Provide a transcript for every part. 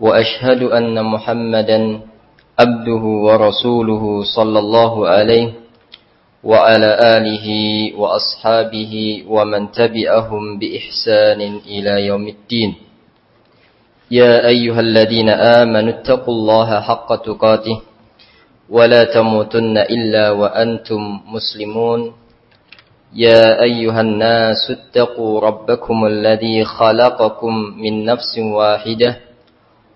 وأشهد أن محمدا عبده ورسوله صلى الله عليه وعلى آله وأصحابه ومن تبعهم بإحسان إلى يوم الدين. يا أيها الذين آمنوا اتقوا الله حق تقاته ولا تموتن إلا وأنتم مسلمون. يا أيها الناس اتقوا ربكم الذي خلقكم من نفس واحدة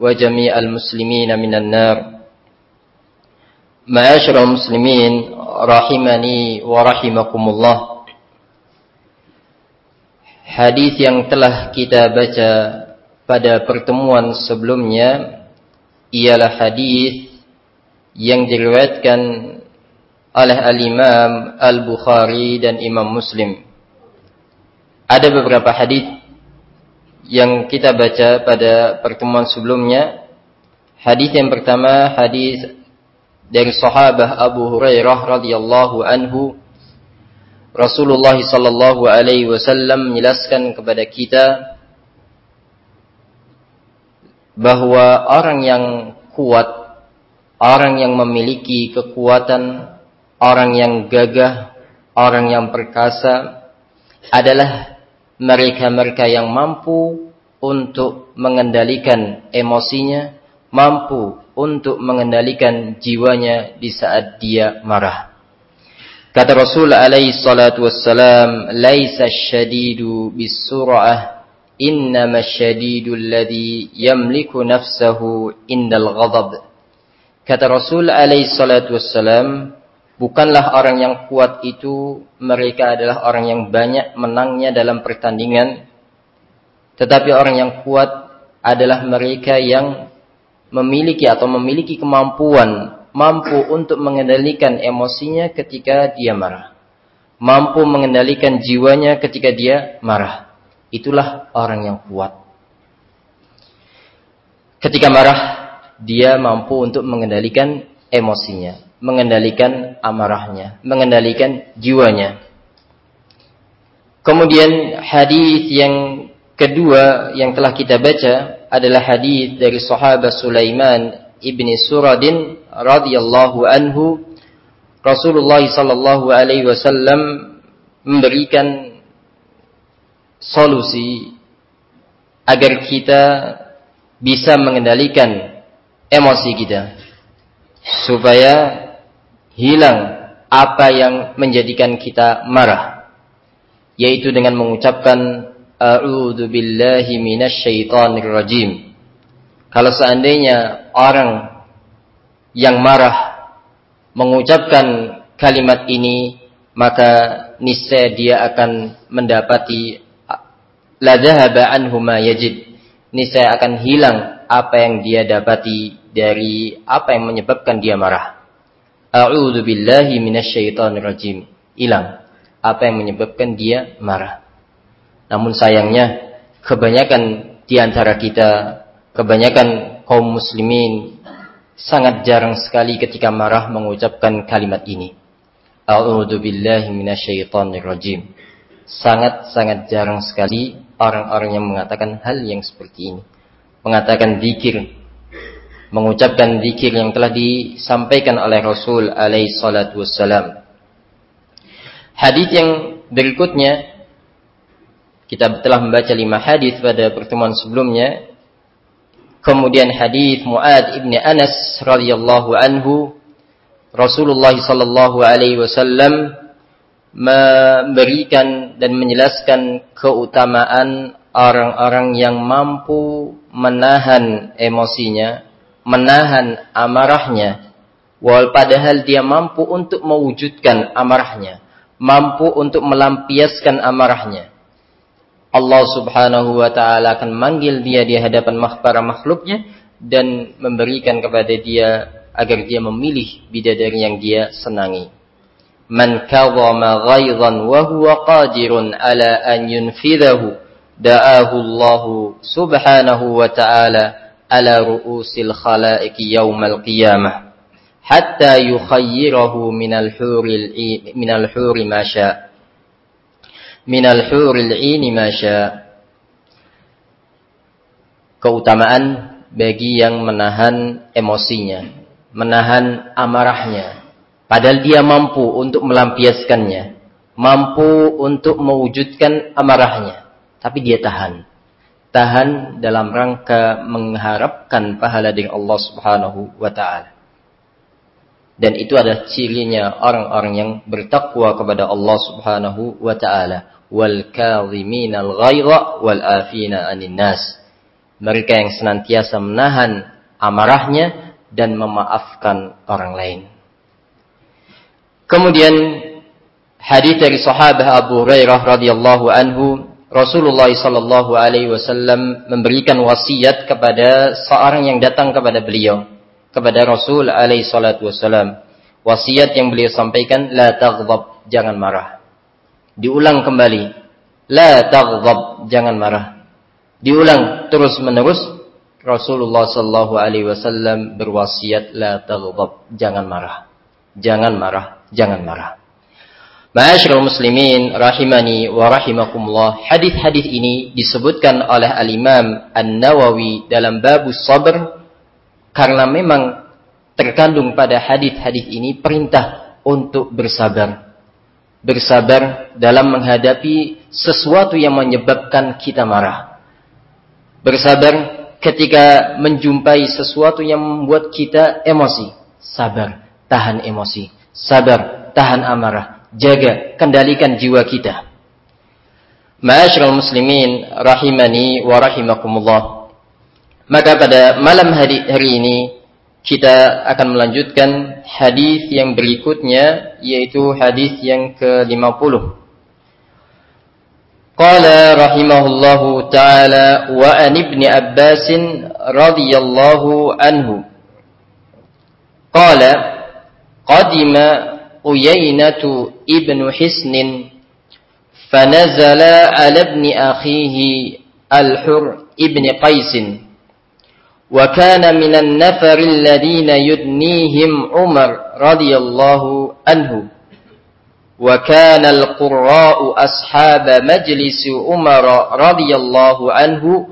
وجميع المسلمين من النار معاشر المسلمين رحمني ورحمكم الله Hadis yang telah kita baca pada pertemuan sebelumnya ialah hadis yang diriwayatkan oleh al-Imam Al-Bukhari dan Imam Muslim. Ada beberapa hadis yang kita baca pada pertemuan sebelumnya. Hadis yang pertama hadis dari sahabat Abu Hurairah radhiyallahu anhu Rasulullah sallallahu alaihi wasallam menjelaskan kepada kita bahwa orang yang kuat, orang yang memiliki kekuatan, orang yang gagah, orang yang perkasa adalah mereka-mereka yang mampu untuk mengendalikan emosinya, mampu untuk mengendalikan jiwanya di saat dia marah. Kata Rasul alaihi salatu wassalam, "Laisa syadidu bisur'ah, innama syadidu alladhi yamliku nafsahu indal ghadab." Kata Rasul alaihi salatu wassalam, bukanlah orang yang kuat itu mereka adalah orang yang banyak menangnya dalam pertandingan, tetapi orang yang kuat adalah mereka yang memiliki atau memiliki kemampuan mampu untuk mengendalikan emosinya ketika dia marah. Mampu mengendalikan jiwanya ketika dia marah. Itulah orang yang kuat. Ketika marah, dia mampu untuk mengendalikan emosinya, mengendalikan amarahnya, mengendalikan jiwanya. Kemudian hadis yang kedua yang telah kita baca adalah hadis dari sahabat Sulaiman ibni Suradin radhiyallahu anhu Rasulullah sallallahu alaihi wasallam memberikan solusi agar kita bisa mengendalikan emosi kita supaya hilang apa yang menjadikan kita marah yaitu dengan mengucapkan a'udzu billahi minasyaitonir rajim kalau seandainya orang yang marah mengucapkan kalimat ini, maka niscaya dia akan mendapati la dhahaba anhu ma yajid. Niscaya akan hilang apa yang dia dapati dari apa yang menyebabkan dia marah. A'udzu billahi minasyaitonir rajim. Hilang apa yang menyebabkan dia marah. Namun sayangnya kebanyakan di antara kita, kebanyakan kaum muslimin sangat jarang sekali ketika marah mengucapkan kalimat ini. A'udzu billahi minasyaitonir rajim. Sangat-sangat jarang sekali orang-orang yang mengatakan hal yang seperti ini. Mengatakan zikir, mengucapkan zikir yang telah disampaikan oleh Rasul alaihi salatu wassalam. Hadis yang berikutnya kita telah membaca lima hadis pada pertemuan sebelumnya Kemudian hadis Muad ibn Anas radhiyallahu anhu Rasulullah sallallahu alaihi wasallam memberikan dan menjelaskan keutamaan orang-orang yang mampu menahan emosinya, menahan amarahnya, wal padahal dia mampu untuk mewujudkan amarahnya, mampu untuk melampiaskan amarahnya. Allah subhanahu wa ta'ala akan manggil dia di hadapan para makhluknya dan memberikan kepada dia agar dia memilih bidadari yang dia senangi. Man kawama ghaidhan wa huwa qadirun ala an yunfidhahu da'ahu Allah subhanahu wa ta'ala ala ru'usil khalaiqi yawmal qiyamah hatta yukhayyirahu minal huril minal huri ma syaa minal huril ini masya keutamaan bagi yang menahan emosinya menahan amarahnya. Padahal dia mampu untuk melampiaskannya mampu untuk mewujudkan amarahnya tapi dia tahan tahan dalam rangka mengharapkan pahala dari Allah Subhanahu wa taala dan itu adalah cirinya orang-orang yang bertakwa kepada Allah Subhanahu wa taala wal kadhiminal ghaidha wal afina anin nas. Mereka yang senantiasa menahan amarahnya dan memaafkan orang lain. Kemudian hadis dari sahabat Abu Hurairah radhiyallahu anhu Rasulullah sallallahu alaihi wasallam memberikan wasiat kepada seorang yang datang kepada beliau kepada Rasul alaihi salatu wasallam wasiat yang beliau sampaikan la taghdab jangan marah Diulang kembali. La taghdab, jangan marah. Diulang terus menerus. Rasulullah sallallahu alaihi wasallam berwasiat la taghdab, jangan marah. Jangan marah, jangan marah. Ma'asyiral muslimin rahimani wa rahimakumullah. Hadis-hadis ini disebutkan oleh Al-Imam An-Nawawi dalam babus sabr karena memang terkandung pada hadis-hadis ini perintah untuk bersabar bersabar dalam menghadapi sesuatu yang menyebabkan kita marah. Bersabar ketika menjumpai sesuatu yang membuat kita emosi. Sabar, tahan emosi. Sabar, tahan amarah. Jaga, kendalikan jiwa kita. Ma'asyiral muslimin rahimani wa rahimakumullah. Maka pada malam hari, hari ini kita akan melanjutkan hadis yang berikutnya yaitu hadis yang ke-50. Qala rahimahullahu taala wa an ibn Abbas radhiyallahu anhu. Qala qadima Uyainatu ibn Hisn فنزل على ابن أخيه الحر ابن قيس وكان من النفر الذين يدنيهم عمر رضي الله عنه وكان القراء أصحاب مجلس عمر رضي الله عنه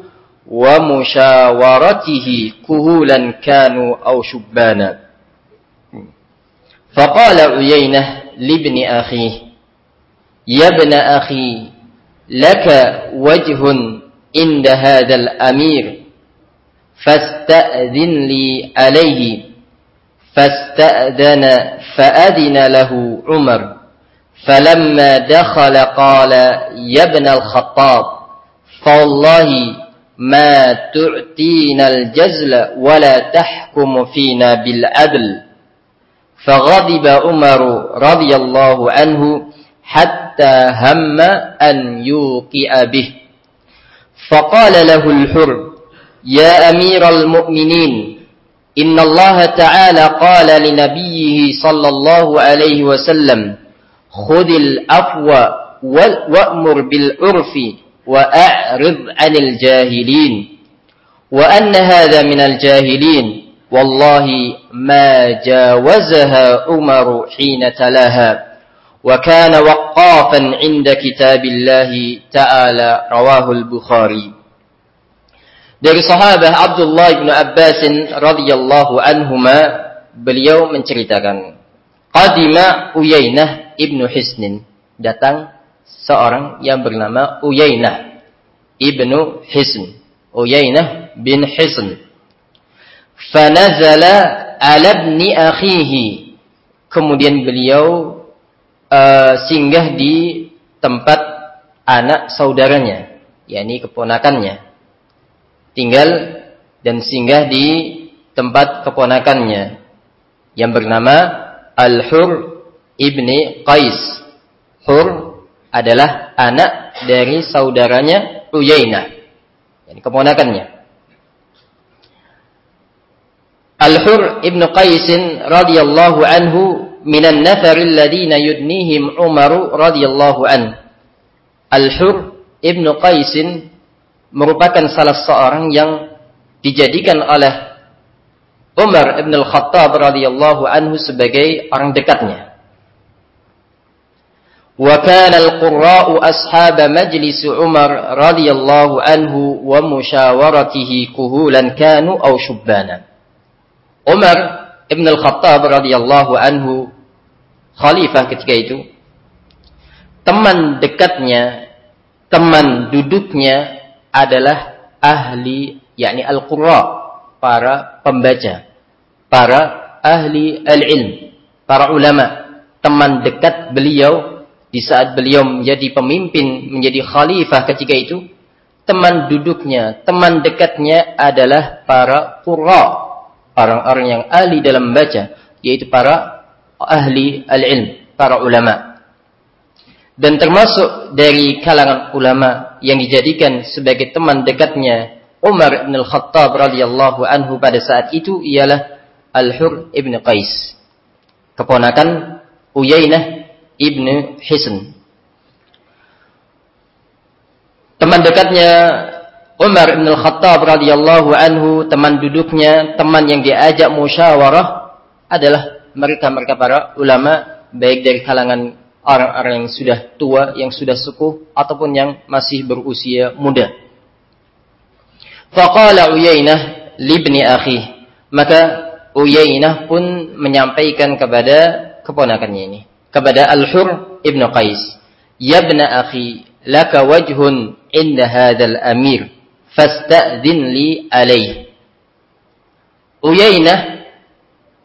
ومشاورته كهولا كانوا أو شبانا فقال عيينة لابن أخيه يا ابن أخي لك وجه عند هذا الأمير فاستأذن لي عليه فاستأذن فأذن له عمر فلما دخل قال يا ابن الخطاب فوالله ما تعطينا الجزل ولا تحكم فينا بالعدل. فغضب عمر رضي الله عنه حتى هم أن يوقئ به. فقال له الحر يا أمير المؤمنين إن الله تعالى قال لنبيه صلى الله عليه وسلم خذ الأفو وأمر بالعرف وأعرض عن الجاهلين وأن هذا من الجاهلين wallahi ma jawazaha Umar hina talaha wa kana waqqafan 'inda kitabillah ta'ala rawahu al-Bukhari dari sahabat Abdullah bin Abbas radhiyallahu anhuma beliau menceritakan qadima Uyainah ibnu Hisnin datang seorang yang bernama Uyainah ibnu Hisn Uyainah bin Hisn fanazala ala ibni akhihi kemudian beliau uh, singgah di tempat anak saudaranya yakni keponakannya tinggal dan singgah di tempat keponakannya yang bernama Al-Hur ibni Qais. Hur adalah anak dari saudaranya Uyainah. Yani keponakannya. Al-Hur ibn Qais radhiyallahu anhu minan nafar alladhina yudnihim Umar radhiyallahu an. Al-Hur ibn Qais merupakan salah seorang yang dijadikan oleh Umar ibn al-Khattab radhiyallahu anhu sebagai orang dekatnya. Wa kana al-qurra'u ashab majlis Umar radhiyallahu anhu wa musyawaratihi kuhulan kanu aw shubbana. Umar ibn al-Khattab radhiyallahu anhu khalifah ketika itu teman dekatnya, teman duduknya adalah ahli yakni al-qurra para pembaca, para ahli al-ilm, para ulama, teman dekat beliau di saat beliau menjadi pemimpin, menjadi khalifah ketika itu, teman duduknya, teman dekatnya adalah para qurra, orang-orang yang ahli dalam membaca, yaitu para ahli al-ilm, para ulama. Dan termasuk dari kalangan ulama yang dijadikan sebagai teman dekatnya Umar bin Al-Khattab radhiyallahu anhu pada saat itu ialah Al-Hur ibn Qais. Keponakan Uyainah ibn Hisn. Teman dekatnya Umar bin Al-Khattab radhiyallahu anhu, teman duduknya, teman yang diajak musyawarah adalah mereka-mereka para ulama baik dari kalangan orang-orang yang sudah tua, yang sudah sukuh ataupun yang masih berusia muda. Faqala Uyainah libni akhi. Maka Uyainah pun menyampaikan kepada keponakannya ini. Kepada Al-Hur ibn Qais. Yabna akhi, laka wajhun inda hadal amir. Fasta'zin li alaih. Uyainah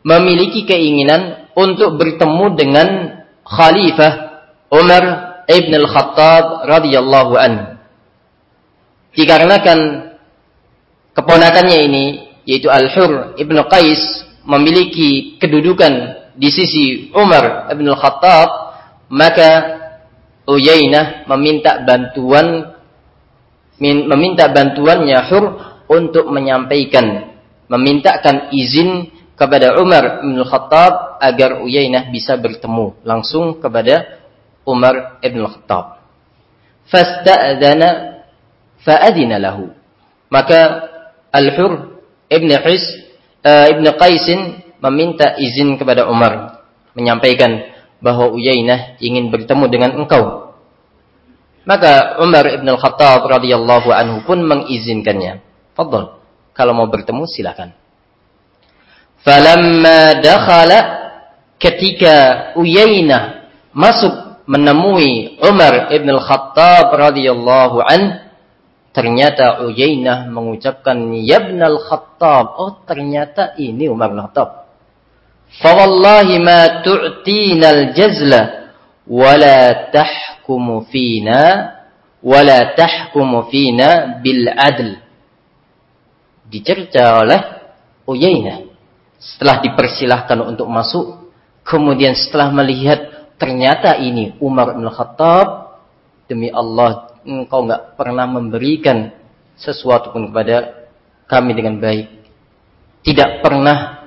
memiliki keinginan untuk bertemu dengan Khalifah Umar ibn al-Khattab radhiyallahu anhu. Dikarenakan keponakannya ini yaitu Al-Hur ibnu Qais memiliki kedudukan di sisi Umar ibn Khattab maka Uyainah meminta bantuan meminta bantuannya Hur untuk menyampaikan memintakan izin kepada Umar bin Khattab agar Uyainah bisa bertemu langsung kepada Umar bin Khattab. Fasta'dana fa'adina lahu. Maka Al-Hur Ibn His uh, Ibn Qaisin meminta izin kepada Umar menyampaikan bahwa Uyainah ingin bertemu dengan engkau. Maka Umar Ibn Al-Khattab radhiyallahu anhu pun mengizinkannya. Fadl, kalau mau bertemu silakan. Falamma dakhala ketika Uyainah masuk menemui Umar Ibn Al-Khattab radhiyallahu anhu Ternyata Uyainah mengucapkan Yabnal Khattab. Oh ternyata ini Umar bin Khattab. Fawallahi ma tu'tina al-jazla wala tahkumu fina wala tahkumu fina bil adl. Dicerca oleh Uyainah. Setelah dipersilahkan untuk masuk, kemudian setelah melihat ternyata ini Umar bin Khattab, demi Allah engkau nggak pernah memberikan sesuatu pun kepada kami dengan baik. Tidak pernah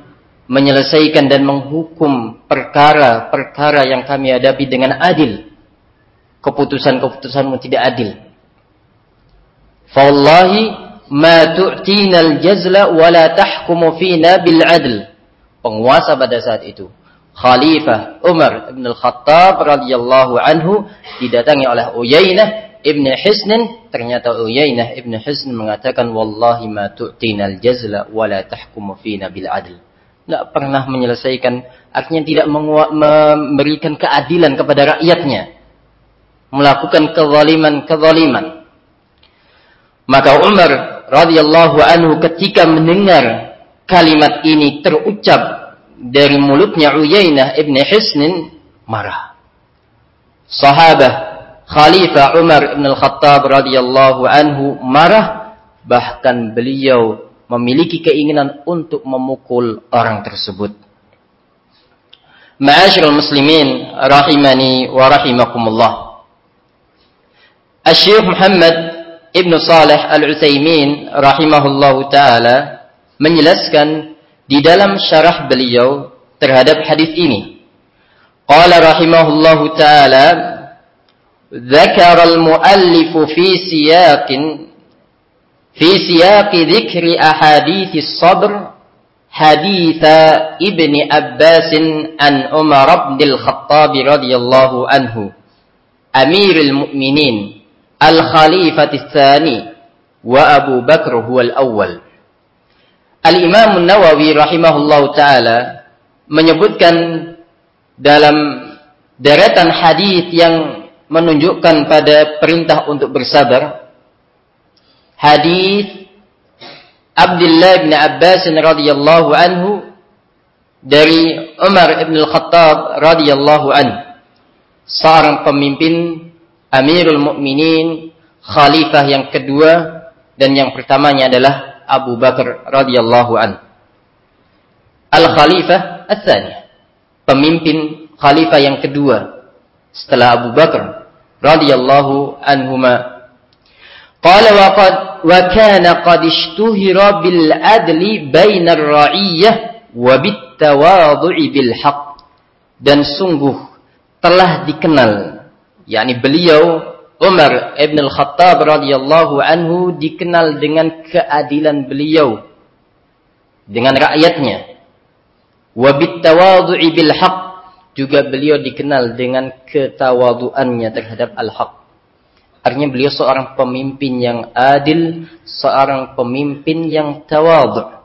menyelesaikan dan menghukum perkara-perkara yang kami hadapi dengan adil. Keputusan-keputusanmu tidak adil. Fawallahi ma tu'tina al-jazla wa la tahkumu fina bil adl. Penguasa pada saat itu. Khalifah Umar bin Al-Khattab radhiyallahu anhu didatangi oleh Uyainah ibn Hisn. Ternyata Uyainah ibn Hisn mengatakan, Wallahi ma tu'tina al-jazla wa la tahkumu fina bil adl. Tidak pernah menyelesaikan, artinya tidak memberikan keadilan kepada rakyatnya. Melakukan kezaliman-kezaliman. Maka Umar radhiyallahu anhu ketika mendengar kalimat ini terucap dari mulutnya Uyainah ibn Hisnin marah. Sahabah Khalifah Umar ibn al-Khattab radhiyallahu anhu marah bahkan beliau memiliki keinginan untuk memukul orang tersebut. Ma'asyiral muslimin rahimani wa rahimakumullah. الشيخ محمد ابن صالح العثيمين رحمه الله تعالى menjelaskan di dalam شرح beliau terhadap hadis ini. قال رحمه الله تعالى ذكر المؤلف في سياق في سياق ذكر أحاديث الصبر حديث ابن عباس عن أمر بن الخطاب رضي الله عنه أمير المؤمنين al-khalifati tsani wa Abu Bakr huwa al-awwal. Al-Imam An-Nawawi rahimahullahu taala menyebutkan dalam deretan hadis yang menunjukkan pada perintah untuk bersabar hadis Abdullah bin Abbas radhiyallahu anhu dari Umar bin Al-Khattab radhiyallahu anhu seorang pemimpin Amirul Mukminin, khalifah yang kedua dan yang pertamanya adalah Abu Bakar radhiyallahu an. Al-Khalifah ats-tsani. Pemimpin khalifah yang kedua setelah Abu Bakar radhiyallahu anhuma. Qala wa qad wa kana qad ishtuhira bil adli bainar ra'iyyah wa bit tawadhu'i bil haqq. Dan sungguh telah dikenal yakni beliau Umar ibn al-Khattab radhiyallahu anhu dikenal dengan keadilan beliau dengan rakyatnya. Wabit tawadhu'i bil haq juga beliau dikenal dengan ketawaduannya terhadap al-haq. Artinya beliau seorang pemimpin yang adil, seorang pemimpin yang tawadhu.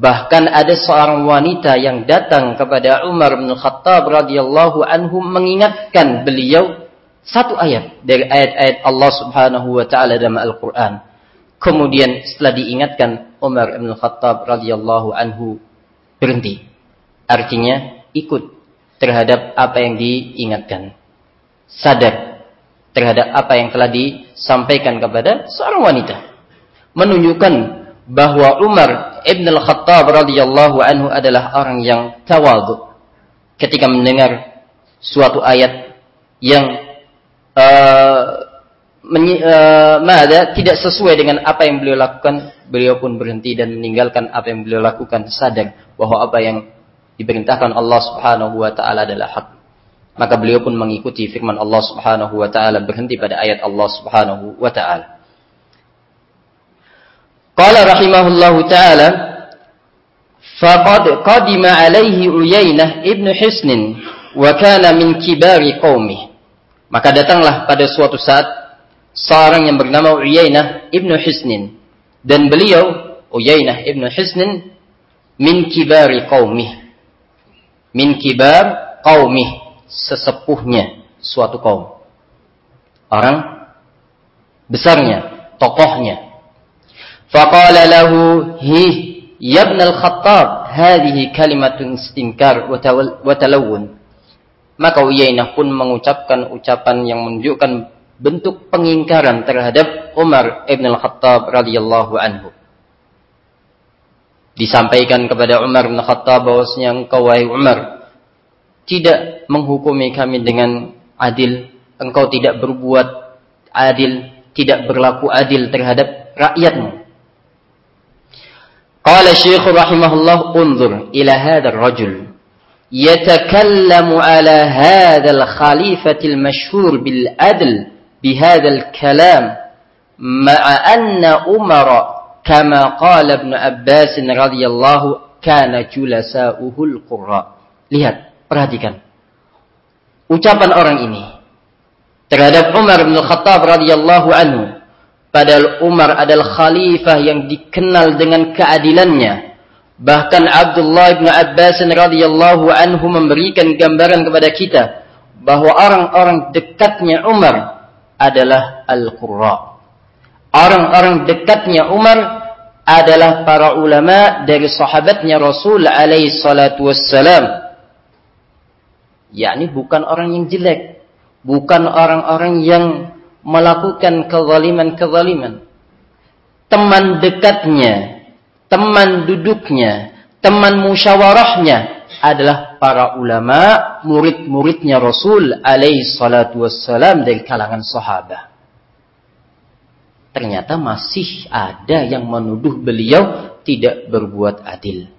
Bahkan ada seorang wanita yang datang kepada Umar bin Khattab radhiyallahu anhu mengingatkan beliau satu ayat dari ayat-ayat Allah Subhanahu wa taala dalam Al-Qur'an. Kemudian setelah diingatkan Umar bin Khattab radhiyallahu anhu berhenti. Artinya ikut terhadap apa yang diingatkan. Sadar terhadap apa yang telah disampaikan kepada seorang wanita. Menunjukkan bahwa Umar ibn al-Khattab radhiyallahu anhu adalah orang yang tawadhu ketika mendengar suatu ayat yang uh, uh, tidak sesuai dengan apa yang beliau lakukan, beliau pun berhenti dan meninggalkan apa yang beliau lakukan, sadar bahwa apa yang diperintahkan Allah Subhanahu wa taala adalah hak. Maka beliau pun mengikuti firman Allah Subhanahu wa taala berhenti pada ayat Allah Subhanahu wa taala. Qala rahimahullahu taala faqad qadima alaihi Uyainah ibn Hisn wa kana min kibari qaumih maka datanglah pada suatu saat seorang yang bernama Uyainah ibnu Hisnin. Dan beliau Uyainah ibnu Hisnin min kibari qaumih. Min kibar qaumih sesepuhnya suatu kaum. Orang besarnya tokohnya. Faqala lahu hi ya ibn al-khattab hadhihi kalimatun istinkar wa maka Uyainah pun mengucapkan ucapan yang menunjukkan bentuk pengingkaran terhadap Umar ibn al-Khattab radhiyallahu anhu. Disampaikan kepada Umar bin Khattab bahwasanya engkau wahai Umar tidak menghukumi kami dengan adil, engkau tidak berbuat adil, tidak berlaku adil terhadap rakyatmu. Qala Syekh rahimahullah unzur ila hadzal rajul يتكلم على هذا الخليفة المشهور بالعدل بهذا الكلام مع أن عمر kama qala Ibnu Abbas radhiyallahu kana julasa'uhul qurra. Lihat, perhatikan. Ucapan orang ini terhadap Umar bin Khattab radhiyallahu anhu. Padahal Umar adalah khalifah yang dikenal dengan keadilannya. Bahkan Abdullah bin Abbas radhiyallahu anhu memberikan gambaran kepada kita bahwa orang-orang dekatnya Umar adalah al-qurra. Orang-orang dekatnya Umar adalah para ulama dari sahabatnya Rasul alaihi salatu wassalam yakni bukan orang yang jelek, bukan orang-orang yang melakukan kezaliman-kezaliman. Teman dekatnya, teman duduknya, teman musyawarahnya adalah para ulama, murid-muridnya Rasul alaihi salatu wassalam dari kalangan sahabat. Ternyata masih ada yang menuduh beliau tidak berbuat adil.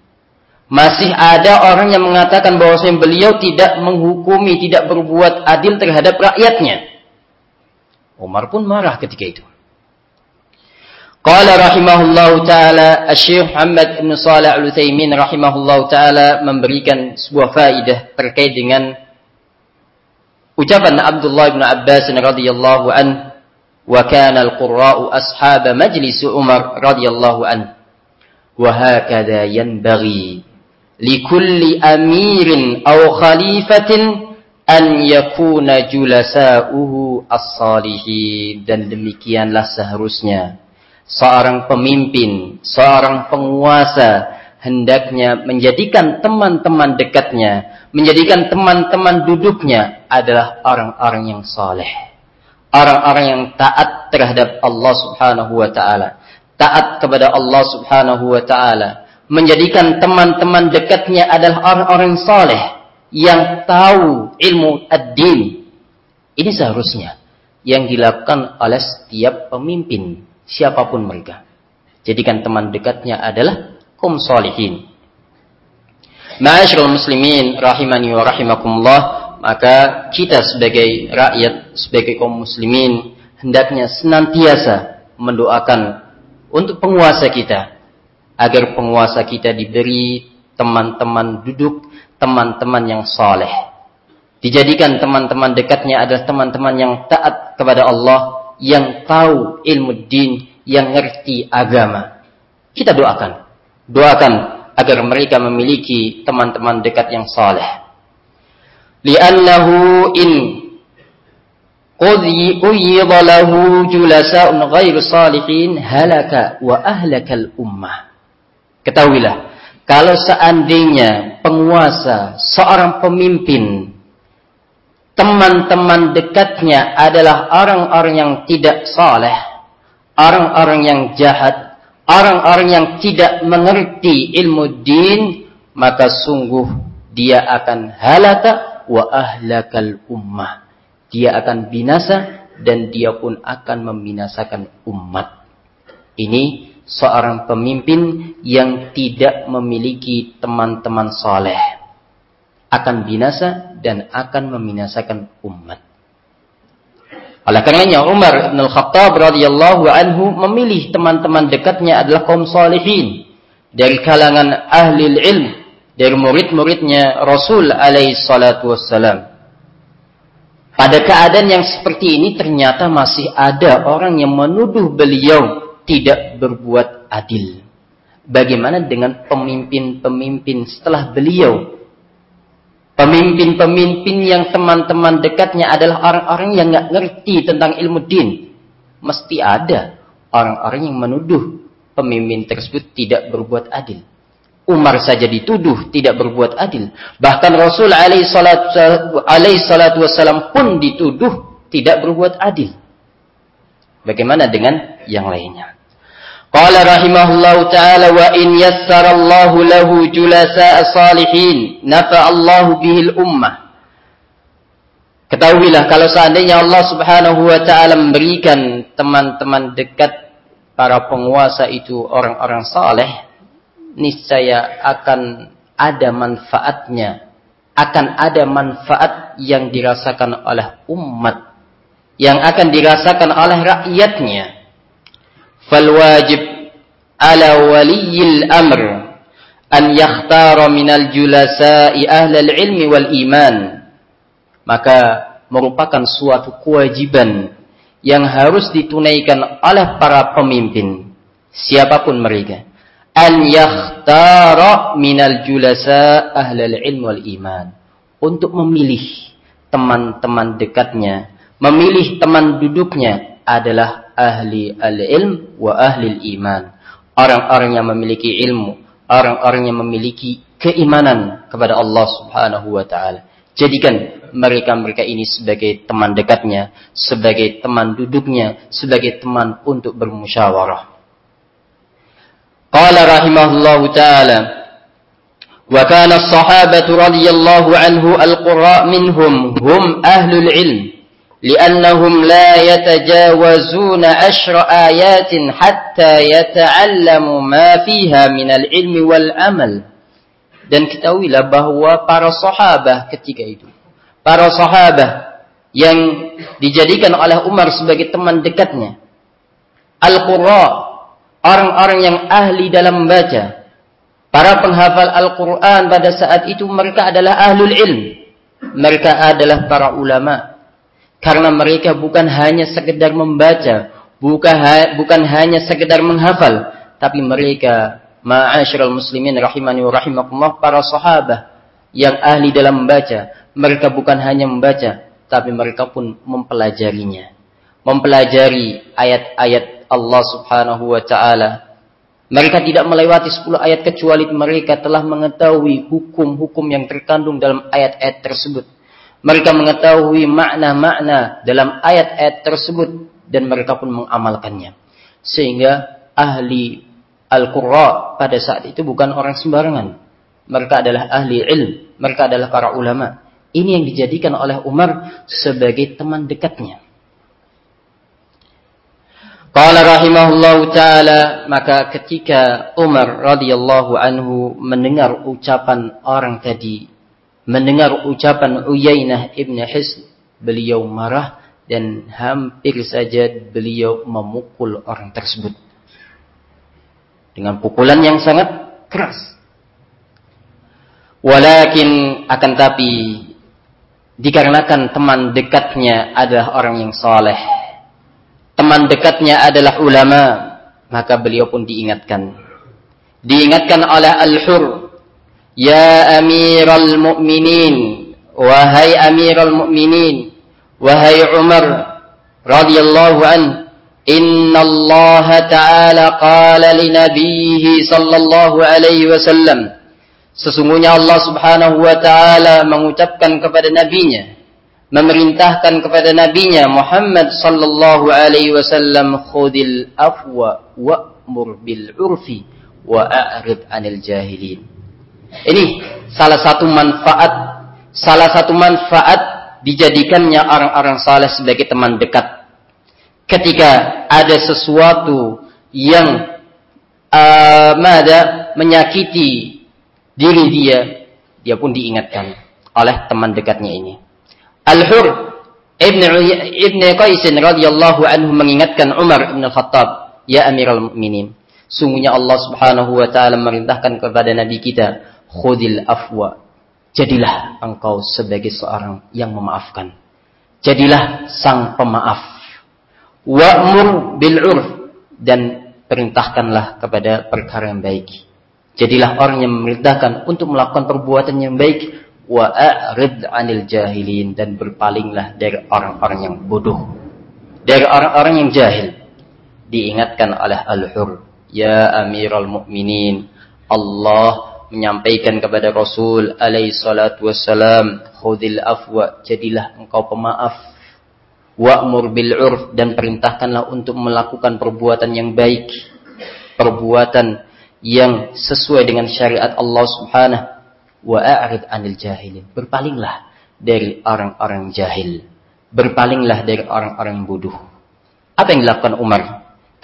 Masih ada orang yang mengatakan bahwa beliau tidak menghukumi, tidak berbuat adil terhadap rakyatnya. Umar pun marah ketika itu. Qala rahimahullahu taala Syekh Muhammad bin Shalih Al-Utsaimin rahimahullahu taala memberikan sebuah faidah terkait dengan ucapan Abdullah bin Abbas radhiyallahu an wa kana al-qurra'u ashab majlis Umar radhiyallahu an wa hakadha yanbaghi likulli amirin aw khalifatin an yakuna julasa'uhu as-salihin dan demikianlah seharusnya seorang pemimpin, seorang penguasa hendaknya menjadikan teman-teman dekatnya, menjadikan teman-teman duduknya adalah orang-orang yang saleh. Orang-orang yang taat terhadap Allah Subhanahu wa taala, taat kepada Allah Subhanahu wa taala, menjadikan teman-teman dekatnya adalah orang-orang saleh yang tahu ilmu ad-din. Ini seharusnya yang dilakukan oleh setiap pemimpin, siapa pun mereka. Jadikan teman dekatnya adalah kaum salihin. Ma'asyiral muslimin rahimani wa rahimakumullah, maka kita sebagai rakyat, sebagai kaum muslimin hendaknya senantiasa mendoakan untuk penguasa kita agar penguasa kita diberi teman-teman duduk, teman-teman yang soleh. Dijadikan teman-teman dekatnya adalah teman-teman yang taat kepada Allah, yang tahu ilmu din, yang ngerti agama. Kita doakan. Doakan agar mereka memiliki teman-teman dekat yang soleh. Liannahu in قُيِّضَ له جُلَسَاءٌ غَيْرُ صَالِحِينَ هَلَكَ وَأَهْلَكَ الْأُمَّةِ Ketahuilah, kalau seandainya penguasa, seorang pemimpin, teman-teman dekatnya adalah orang-orang yang tidak saleh, orang-orang yang jahat, orang-orang yang tidak mengerti ilmu din, maka sungguh dia akan halaka wa ahlakal ummah. Dia akan binasa dan dia pun akan membinasakan umat. Ini seorang pemimpin yang tidak memiliki teman-teman soleh akan binasa dan akan membinasakan umat. Oleh karenanya Umar bin Khattab radhiyallahu anhu memilih teman-teman dekatnya adalah kaum salihin dari kalangan ahli ilm dari murid-muridnya Rasul alaihi salatu wassalam. Pada keadaan yang seperti ini ternyata masih ada orang yang menuduh beliau tidak berbuat adil. Bagaimana dengan pemimpin-pemimpin setelah beliau? Pemimpin-pemimpin yang teman-teman dekatnya adalah orang-orang yang nggak ngerti tentang ilmu din. Mesti ada orang-orang yang menuduh pemimpin tersebut tidak berbuat adil. Umar saja dituduh tidak berbuat adil. Bahkan Rasul alaihi salatu wassalam pun dituduh tidak berbuat adil. Bagaimana dengan yang lainnya? Qala rahimahullahu ta'ala wa in yassarallahu lahu julasa salihin nafa'allahu bihil ummah. Ketahuilah kalau seandainya Allah Subhanahu wa taala memberikan teman-teman dekat para penguasa itu orang-orang saleh, niscaya akan ada manfaatnya. Akan ada manfaat yang dirasakan oleh umat, yang akan dirasakan oleh rakyatnya fal wajib ala waliyil amr an yakhtara minal julasa'i ahlal ilmi wal iman. Maka merupakan suatu kewajiban yang harus ditunaikan oleh para pemimpin siapa pun mereka an yakhtara minal julasa ahlal ilm wal iman untuk memilih teman-teman dekatnya memilih teman duduknya adalah ahli al-ilm wa ahli iman orang-orang yang memiliki ilmu orang-orang yang memiliki keimanan kepada Allah Subhanahu wa taala. Jadikan mereka-mereka ini sebagai teman dekatnya, sebagai teman duduknya, sebagai teman untuk bermusyawarah. Qala rahimahullahu taala wa kana as-sahabatu radhiyallahu anhu al-qurra minhum hum ahlul ilm لأنهم لا يتجاوزون عشر آيات حتى يتعلموا ما فيها من العلم والعمل dan ketahuilah bahwa para sahabat ketika itu para sahabat yang dijadikan oleh Umar sebagai teman dekatnya. Al-Qurra, orang-orang yang ahli dalam membaca. Para penghafal Al-Quran pada saat itu mereka adalah ahlul ilm. Mereka adalah para ulama. Karena mereka bukan hanya sekedar membaca, bukan, bukan hanya sekedar menghafal, tapi mereka ma'asyiral muslimin rahimani wa rahimakumullah para sahabat yang ahli dalam membaca mereka bukan hanya membaca, tapi mereka pun mempelajarinya. Mempelajari ayat-ayat Allah subhanahu wa ta'ala. Mereka tidak melewati 10 ayat kecuali mereka telah mengetahui hukum-hukum yang terkandung dalam ayat-ayat tersebut. Mereka mengetahui makna-makna dalam ayat-ayat tersebut dan mereka pun mengamalkannya. Sehingga ahli Al-Qurra pada saat itu bukan orang sembarangan. Mereka adalah ahli ilm, mereka adalah para ulama. Ini yang dijadikan oleh Umar sebagai teman dekatnya. Qala rahimahullahu taala maka ketika Umar radhiyallahu anhu mendengar ucapan orang tadi, mendengar ucapan Uyainah ibn Hisn, beliau marah dan hampir saja beliau memukul orang tersebut dengan pukulan yang sangat keras. Walakin akan tapi dikarenakan teman dekatnya adalah orang yang soleh. Teman dekatnya adalah ulama, maka beliau pun diingatkan. Diingatkan oleh Al-Hur, Ya Amiral Mu'minin, wahai Amiral Mu'minin, wahai Umar radhiyallahu an, Inna Allah Ta'ala qala li nabihi sallallahu alaihi wasallam, Sesungguhnya Allah Subhanahu wa taala mengucapkan kepada nabinya, memerintahkan kepada nabinya Muhammad sallallahu alaihi wasallam khudil afwa wa'mur bil urfi wa a'rid 'anil jahilin. Ini salah satu manfaat salah satu manfaat dijadikannya orang-orang saleh sebagai teman dekat. Ketika ada sesuatu yang uh, menyakiti diri dia, dia pun diingatkan oleh teman dekatnya ini. Al-Hur Ibn, Ibn Qaisin radhiyallahu anhu mengingatkan Umar Ibn Khattab, Ya Amirul Mukminin, sungguhnya Allah Subhanahu wa taala merintahkan kepada nabi kita, khudil afwa. Jadilah engkau sebagai seorang yang memaafkan. Jadilah sang pemaaf. Wa'mur bil urf dan perintahkanlah kepada perkara yang baik. Jadilah orang yang memerintahkan untuk melakukan perbuatan yang baik wa 'anil jahilin dan berpalinglah dari orang-orang yang bodoh. Dari orang-orang yang jahil. Diingatkan oleh Al-Hur, ya Amirul Mukminin, Allah menyampaikan kepada Rasul alaihi salatu wassalam, khudil afwa, jadilah engkau pemaaf. Wa'mur bil urf dan perintahkanlah untuk melakukan perbuatan yang baik. Perbuatan yang sesuai dengan syariat Allah Subhanahu wa a'rid 'anil jahilin. Berpalinglah dari orang-orang jahil. Berpalinglah dari orang-orang bodoh. Apa yang dilakukan Umar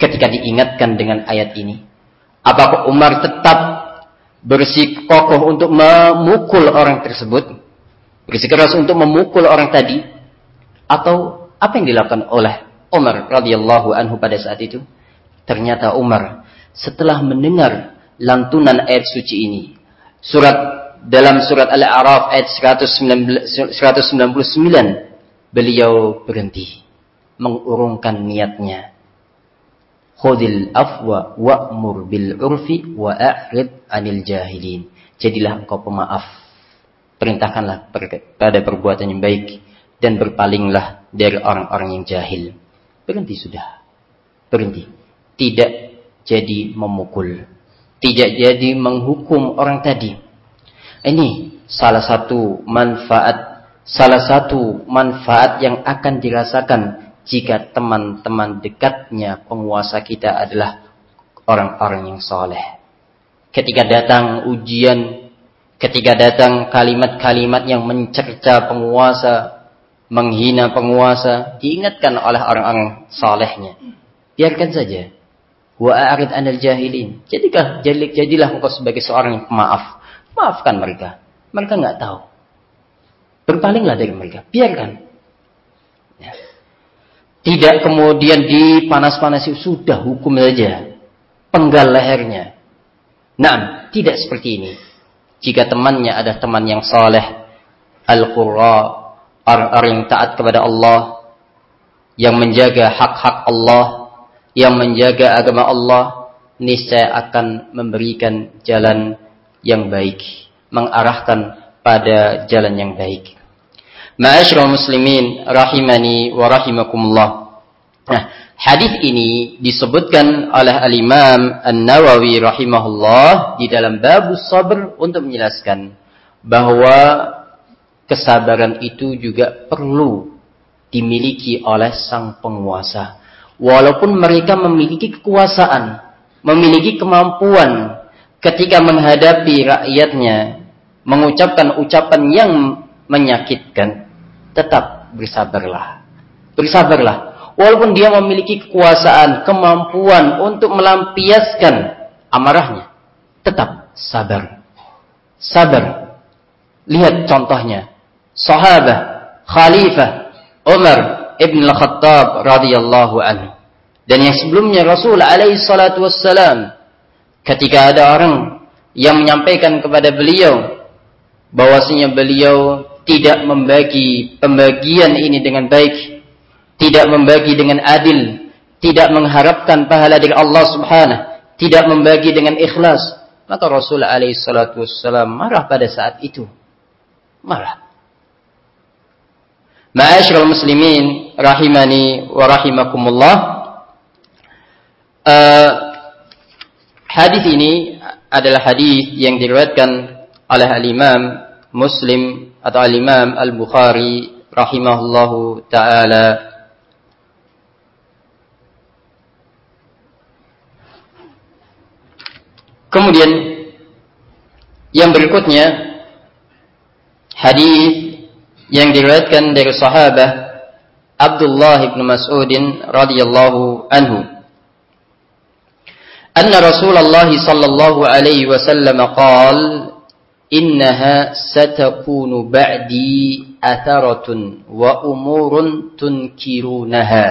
ketika diingatkan dengan ayat ini? Apakah Umar tetap bersikokoh untuk memukul orang tersebut? Bersikeras untuk memukul orang tadi? Atau apa yang dilakukan oleh Umar radhiyallahu anhu pada saat itu? Ternyata Umar setelah mendengar lantunan ayat suci ini. Surat dalam surat Al-A'raf ayat 199 beliau berhenti mengurungkan niatnya. Khudil afwa wa'mur bil urfi wa a'rid anil jahilin. Jadilah engkau pemaaf. Perintahkanlah pada perbuatan yang baik dan berpalinglah dari orang-orang yang jahil. Berhenti sudah. Berhenti. Tidak jadi memukul. Tidak jadi menghukum orang tadi. Ini salah satu manfaat salah satu manfaat yang akan dirasakan jika teman-teman dekatnya penguasa kita adalah orang-orang yang soleh. Ketika datang ujian, ketika datang kalimat-kalimat yang mencerca penguasa, menghina penguasa, diingatkan oleh orang-orang solehnya. Biarkan saja. Wa a'rid anil jahilin. Jadilah, jadilah engkau sebagai seorang yang pemaaf. Maafkan mereka. Mereka nggak tahu. Berpalinglah dari mereka. Biarkan. Tidak kemudian dipanas-panasi. Sudah hukum saja. Penggal lehernya. Nah, tidak seperti ini. Jika temannya ada teman yang saleh, al-qurra, orang-orang yang taat kepada Allah, yang menjaga hak-hak Allah, yang menjaga agama Allah, niscaya akan memberikan jalan yang baik, mengarahkan pada jalan yang baik. Ma'asyiral muslimin rahimani wa rahimakumullah. Nah, hadis ini disebutkan oleh al-Imam An-Nawawi rahimahullah di dalam bab sabr untuk menjelaskan bahwa kesabaran itu juga perlu dimiliki oleh sang penguasa. Walaupun mereka memiliki kekuasaan, memiliki kemampuan ketika menghadapi rakyatnya, mengucapkan ucapan yang menyakitkan, tetap bersabarlah. Bersabarlah. Walaupun dia memiliki kekuasaan, kemampuan untuk melampiaskan amarahnya, tetap sabar. Sabar. Lihat contohnya. Sahabah, Khalifah, Umar ibn al-Khattab radhiyallahu anhu. Dan yang sebelumnya Rasul alaihi salatu wassalam ketika ada orang yang menyampaikan kepada beliau bahwasanya beliau tidak membagi pembagian ini dengan baik, tidak membagi dengan adil, tidak mengharapkan pahala dari Allah Subhanahu, tidak membagi dengan ikhlas, maka Rasul alaihi salatu wassalam marah pada saat itu. Marah. Ma'asyiral muslimin rahimani wa rahimakumullah. Uh, hadis ini adalah hadis yang diriwayatkan oleh al-Imam Muslim atau al-Imam Al-Bukhari rahimahullahu taala Kemudian yang berikutnya hadis yang diriwayatkan dari sahabat Abdullah bin Mas'ud radhiyallahu anhu أن رسول الله صلى الله عليه وسلم قال إنها ستكون بعدي أثرة وأمور تنكرونها.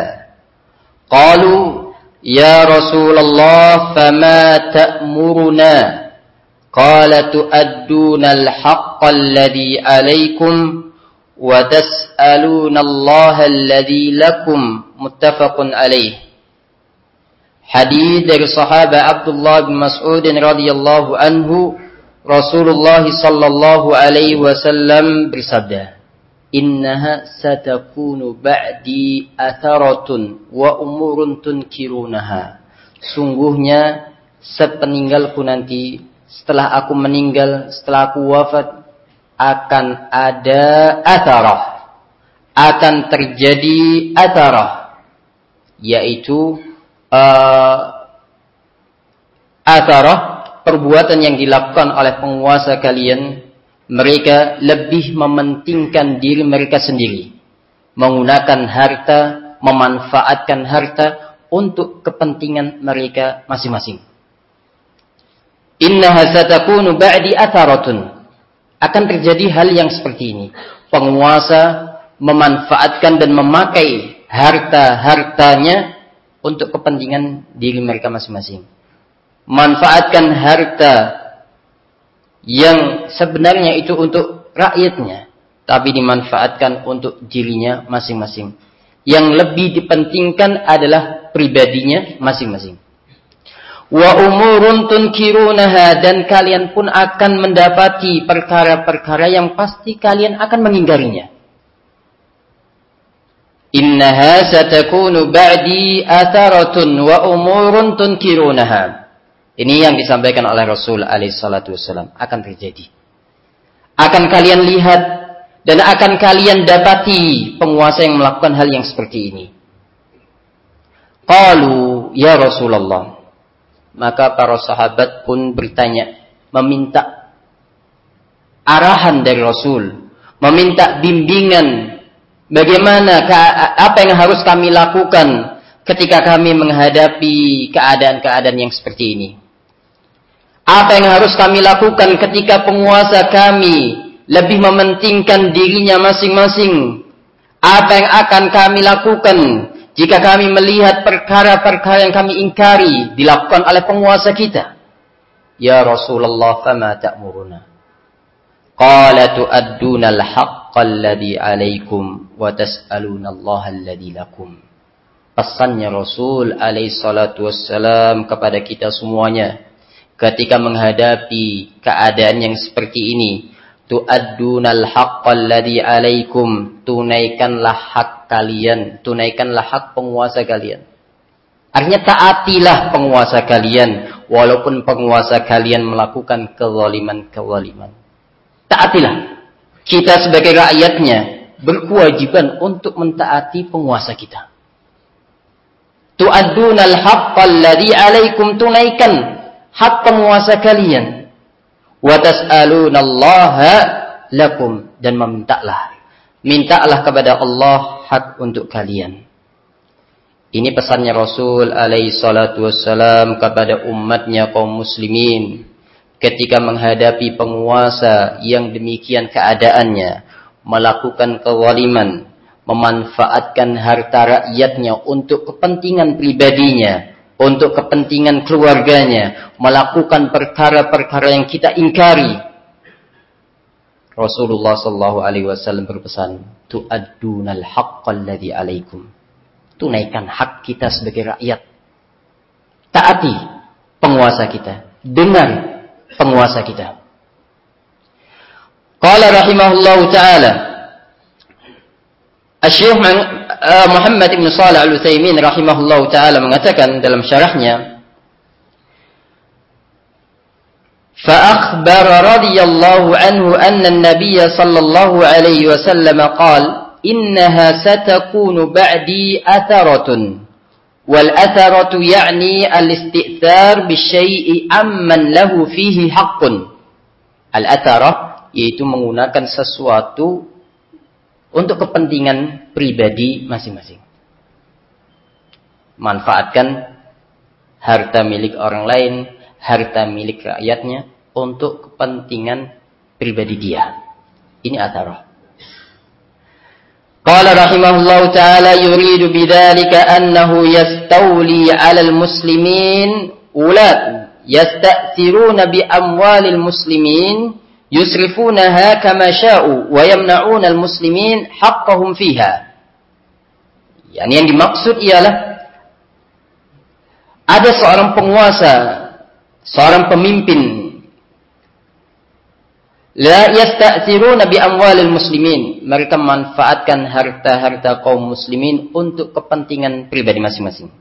قالوا يا رسول الله فما تأمرنا؟ قال تؤدون الحق الذي عليكم وتسألون الله الذي لكم متفق عليه. Hadis dari sahabat Abdullah bin Mas'ud radhiyallahu anhu Rasulullah sallallahu alaihi wasallam bersabda Innaha satakunu ba'di atharatun wa umurun tunkirunaha Sungguhnya sepeninggalku nanti setelah aku meninggal setelah aku wafat akan ada atharah. Akan terjadi atharah. Yaitu uh, atharah, perbuatan yang dilakukan oleh penguasa kalian. Mereka lebih mementingkan diri mereka sendiri. Menggunakan harta, memanfaatkan harta untuk kepentingan mereka masing-masing. Innaha satakunu ba'di atharatun akan terjadi hal yang seperti ini. Penguasa memanfaatkan dan memakai harta-hartanya untuk kepentingan diri mereka masing-masing. Manfaatkan harta yang sebenarnya itu untuk rakyatnya, tapi dimanfaatkan untuk dirinya masing-masing. Yang lebih dipentingkan adalah pribadinya masing-masing. Wa umurun tunkirunaha dan kalian pun akan mendapati perkara-perkara yang pasti kalian akan mengingkarinya. Innaha satakunu ba'di atharatun wa umurun tunkirunaha. Ini yang disampaikan oleh Rasul alaihi salatu wasallam akan terjadi. Akan kalian lihat dan akan kalian dapati penguasa yang melakukan hal yang seperti ini. Qalu ya Rasulullah. Maka para sahabat pun bertanya, meminta arahan dari Rasul, meminta bimbingan bagaimana apa yang harus kami lakukan ketika kami menghadapi keadaan-keadaan yang seperti ini. Apa yang harus kami lakukan ketika penguasa kami lebih mementingkan dirinya masing-masing? Apa yang akan kami lakukan jika kami melihat perkara-perkara yang kami ingkari dilakukan oleh penguasa kita? Ya Rasulullah, fama ta'muruna? Qala tu'adduna al-haqqa alladhi alaikum wa tas'aluna Allah alladhi lakum. Pesannya Rasul alaihi salatu wassalam kepada kita semuanya ketika menghadapi keadaan yang seperti ini tu'addunal haqqal ladzi 'alaikum tunaikanlah hak kalian tunaikanlah hak penguasa kalian. Artinya taatilah penguasa kalian walaupun penguasa kalian melakukan kezaliman-kezaliman. Taatilah. Kita sebagai rakyatnya berkewajiban untuk mentaati penguasa kita. Tu'addunal haqqal ladzi 'alaikum tunaikan hak penguasa kalian. Wa lakum dan memintalah. Mintalah kepada Allah hak untuk kalian. Ini pesannya Rasul alaihi salatu wassalam kepada umatnya kaum muslimin ketika menghadapi penguasa yang demikian keadaannya melakukan kezaliman memanfaatkan harta rakyatnya untuk kepentingan pribadinya untuk kepentingan keluarganya, melakukan perkara-perkara yang kita ingkari. Rasulullah sallallahu alaihi wasallam berpesan, "Tu'addunal haqqal ladzi 'alaikum." Tunaikan hak kita sebagai rakyat. Taati penguasa kita, dengar penguasa kita. Qala rahimahullahu taala Uh, Muhammad Ibn Salih Al-Utsaimin rahimahullah taala mengatakan dalam syarahnya فأخبر رضي الله عنه أن النبي صلى الله عليه وسلم قال إنها ستكون بعدي أثرة والأثرة يعني الاستئثار بالشيء أمن له فيه حق الأثرة yaitu menggunakan sesuatu untuk kepentingan pribadi masing-masing. Manfaatkan harta milik orang lain, harta milik rakyatnya untuk kepentingan pribadi dia. Ini atharah. Qala rahimahullah ta'ala yuridu bidzalika annahu yastawli 'ala al-muslimin ulat yasta'thiruna bi amwalil muslimin yusrifunaha kama sya'u wa yamna'una al-muslimin haqqahum fiha. Yani yang dimaksud ialah ada seorang penguasa, seorang pemimpin la yasta'thiruna bi amwalil muslimin. Mereka memanfaatkan harta-harta kaum muslimin untuk kepentingan pribadi masing-masing.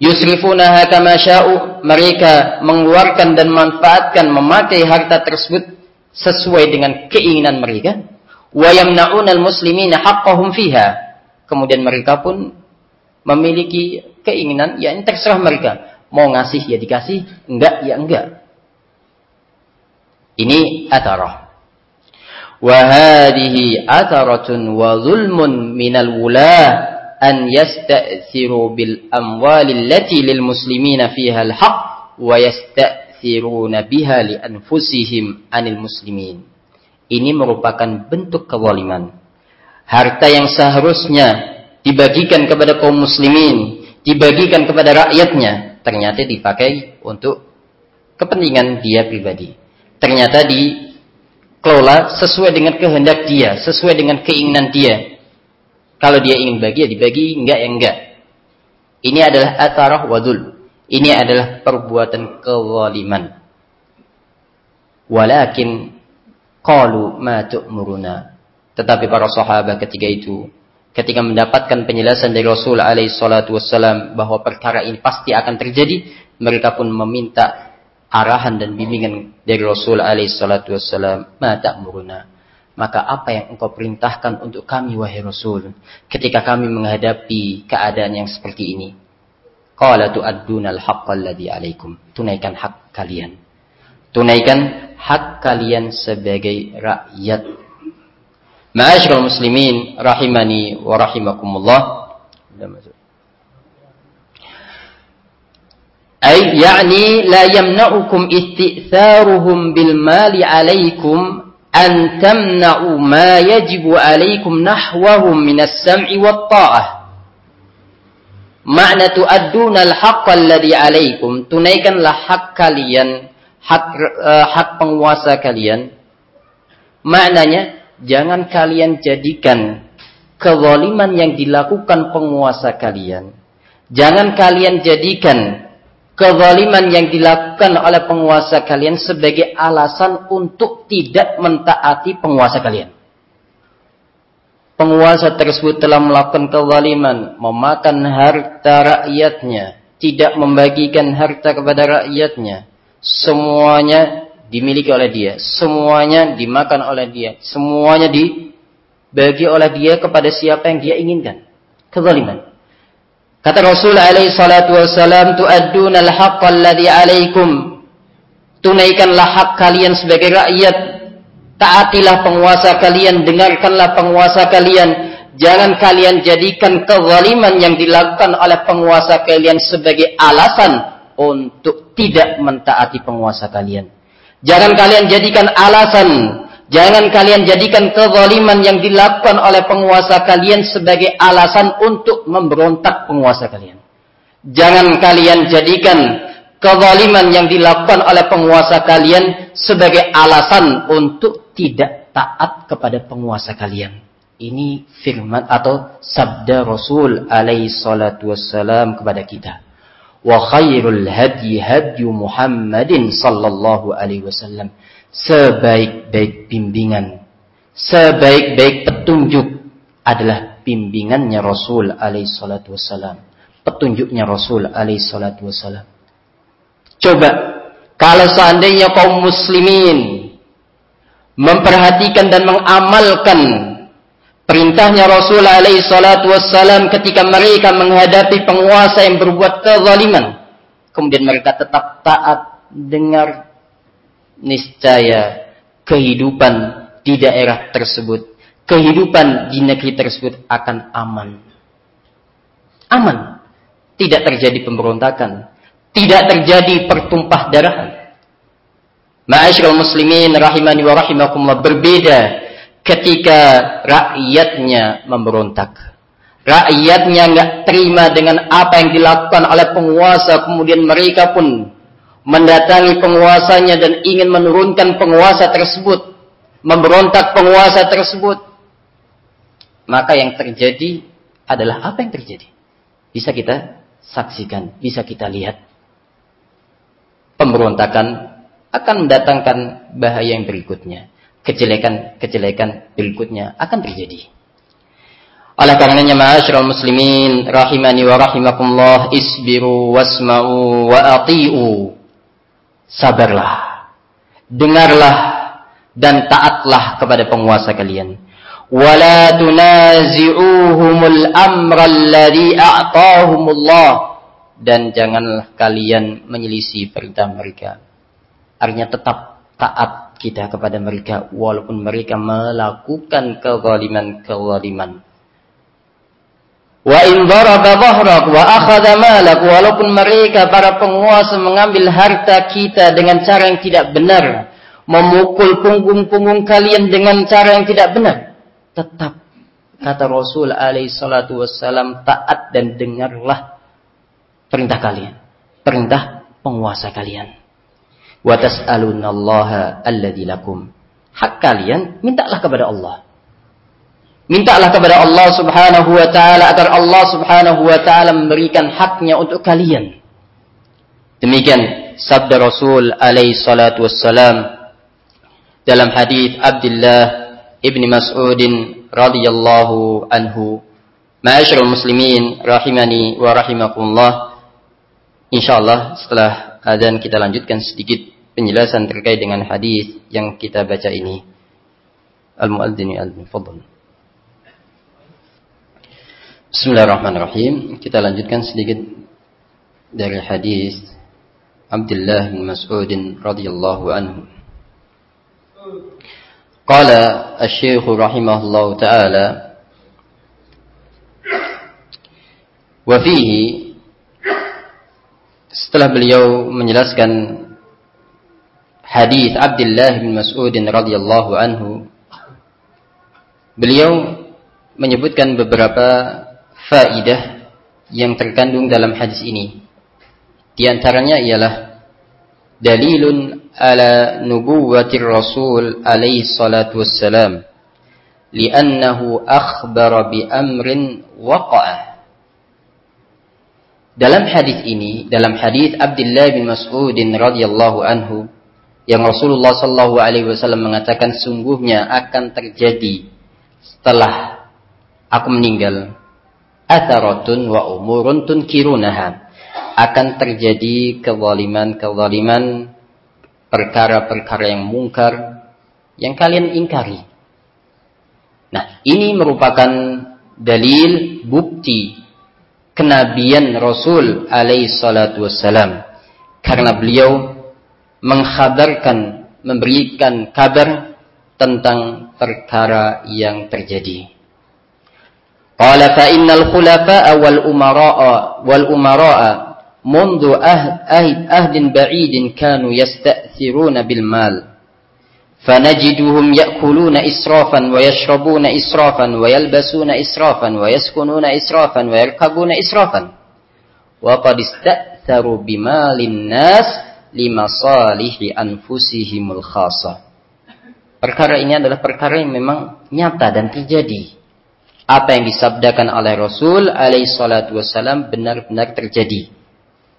Yusrifunaha kama sya'u. Mereka mengeluarkan dan memanfaatkan memakai harta tersebut sesuai dengan keinginan mereka. wa yamna'unal muslimina haqqahum fiha kemudian mereka pun memiliki keinginan ya terserah mereka. Mau ngasih ya dikasih. Enggak ya enggak. Ini atarah. wa ataratun wa zulmun minal wulah an yasta'thiru bil amwali allati lil muslimina fiha al haqq wa yasta' yu'thiruna biha li anfusihim anil muslimin. Ini merupakan bentuk kezaliman. Harta yang seharusnya dibagikan kepada kaum muslimin, dibagikan kepada rakyatnya, ternyata dipakai untuk kepentingan dia pribadi. Ternyata dikelola sesuai dengan kehendak dia, sesuai dengan keinginan dia. Kalau dia ingin bagi ya dibagi, enggak ya enggak. Ini adalah atarah wadul. Ini adalah perbuatan kezaliman. Walakin qalu ma tu'muruna. Tetapi para sahabat ketika itu ketika mendapatkan penjelasan dari Rasul alaihi salatu wassalam bahwa perkara ini pasti akan terjadi, mereka pun meminta arahan dan bimbingan dari Rasul alaihi salatu wassalam, "Ma ta'muruna?" Maka apa yang engkau perintahkan untuk kami wahai Rasul ketika kami menghadapi keadaan yang seperti ini? Qala tu'addunal haqqal ladzi alaikum. Tunaikan hak kalian. Tunaikan hak kalian sebagai rakyat Ma'asyiral muslimin rahimani wa rahimakumullah. Ay yani la yamna'ukum istitharuhum bil mali 'alaykum an tamna'u ma yajibu 'alaykum nahwahum min as-sam'i wat. Makna tu'adduna al-haqqa alladhi 'alaykum, tunaikanlah hak kalian, hak uh, hak penguasa kalian. Maknanya jangan kalian jadikan kezaliman yang dilakukan penguasa kalian. Jangan kalian jadikan kezaliman yang dilakukan oleh penguasa kalian sebagai alasan untuk tidak mentaati penguasa kalian. Penguasa tersebut telah melakukan kezaliman, memakan harta rakyatnya, tidak membagikan harta kepada rakyatnya. Semuanya dimiliki oleh dia, semuanya dimakan oleh dia, semuanya dibagi oleh dia kepada siapa yang dia inginkan. Kezaliman. Kata Rasul alaihi salatu wassalam, "Tu'adduna al-haqqa alladhi 'alaikum." Tunaikanlah hak kalian sebagai rakyat. Taatilah penguasa kalian, dengarkanlah penguasa kalian. Jangan kalian jadikan kezaliman yang dilakukan oleh penguasa kalian sebagai alasan untuk tidak mentaati penguasa kalian. Jangan kalian jadikan alasan, jangan kalian jadikan kezaliman yang dilakukan oleh penguasa kalian sebagai alasan untuk memberontak penguasa kalian. Jangan kalian jadikan kezaliman yang dilakukan oleh penguasa kalian sebagai alasan untuk tidak taat kepada penguasa kalian. Ini firman atau sabda Rasul alaihi salatu wassalam kepada kita. Wa khairul hadi hadi Muhammadin sallallahu alaihi wasallam. Sebaik-baik bimbingan sebaik-baik petunjuk adalah bimbingannya Rasul alaihi salatu wasallam petunjuknya Rasul alaihi salatu wasallam coba kalau seandainya kaum muslimin memperhatikan dan mengamalkan Perintahnya Rasul alaihi salatu wassalam ketika mereka menghadapi penguasa yang berbuat kezaliman. Kemudian mereka tetap taat dengar niscaya kehidupan di daerah tersebut, kehidupan di negeri tersebut akan aman. Aman. Tidak terjadi pemberontakan, tidak terjadi pertumpah darah. Ma'asyiral muslimin rahimani wa rahimakumullah berbeda ketika rakyatnya memberontak. Rakyatnya nggak terima dengan apa yang dilakukan oleh penguasa, kemudian mereka pun mendatangi penguasanya dan ingin menurunkan penguasa tersebut, memberontak penguasa tersebut. Maka yang terjadi adalah apa yang terjadi? Bisa kita saksikan, bisa kita lihat. Pemberontakan akan mendatangkan bahaya yang berikutnya kejelekan-kejelekan berikutnya akan terjadi. Oleh karenanya ma'asyiral muslimin rahimani wa rahimakumullah isbiru wasma'u wa ati'u. Sabarlah. Dengarlah dan taatlah kepada penguasa kalian. Wala tunazi'uhumul amra alladhi a'tahumullah dan janganlah kalian menyelisih perintah mereka. Artinya tetap taat kita kepada mereka walaupun mereka melakukan kezaliman-kezaliman. Wa in daraba dhahrak wa akhadha malak walaupun mereka para penguasa mengambil harta kita dengan cara yang tidak benar, memukul punggung-punggung kalian dengan cara yang tidak benar, tetap kata Rasul alaihi salatu wassalam taat dan dengarlah perintah kalian, perintah penguasa kalian. Wa tas'alunallaha alladzi lakum. Hak kalian mintalah kepada Allah. Mintalah kepada Allah Subhanahu wa taala agar Allah Subhanahu wa taala memberikan haknya untuk kalian. Demikian sabda Rasul alaihi salatu wassalam dalam hadis Abdullah ibni Mas'ud radhiyallahu anhu. Ma'asyiral muslimin rahimani wa rahimakumullah. Insyaallah setelah adzan kita lanjutkan sedikit penjelasan terkait dengan hadis yang kita baca ini. Al-muadzini al-fadl. Bismillahirrahmanirrahim. Kita lanjutkan sedikit dari hadis Abdullah bin Mas'ud radhiyallahu anhu. Qala Asy-Syaikh rahimahullahu taala wa fihi setelah beliau menjelaskan hadis Abdullah bin Mas'ud radhiyallahu anhu beliau menyebutkan beberapa faidah yang terkandung dalam hadis ini. Di antaranya ialah dalilun ala nubuwatir Rasul alaihi salatu wassalam li'annahu akhbara bi amrin waqa'a. Dalam hadis ini, dalam hadis Abdullah bin Mas'ud radhiyallahu anhu yang Rasulullah sallallahu alaihi wasallam mengatakan sungguhnya akan terjadi setelah aku meninggal atharatun wa umurun tunkirunaha akan terjadi kezaliman-kezaliman perkara-perkara yang mungkar yang kalian ingkari. Nah, ini merupakan dalil bukti kenabian Rasul alaihi salatu wassalam karena beliau mengkhabarkan memberikan kabar tentang perkara yang terjadi. قال فإن الخلفاء والأمراء والأمراء منذ أهد, أهد بعيد كانوا يستأثرون بالمال فنجدهم يأكلون إسرافا ويشربون إسرافا ويلبسون إسرافا ويسكنون إسرافا ويركبون إسرافا وقد استأثروا بمال الناس لمصالح أنفسهم الخاصة Perkara ini adalah perkara yang memang nyata dan terjadi apa yang disabdakan oleh Rasul alaihi salatu wassalam benar-benar terjadi.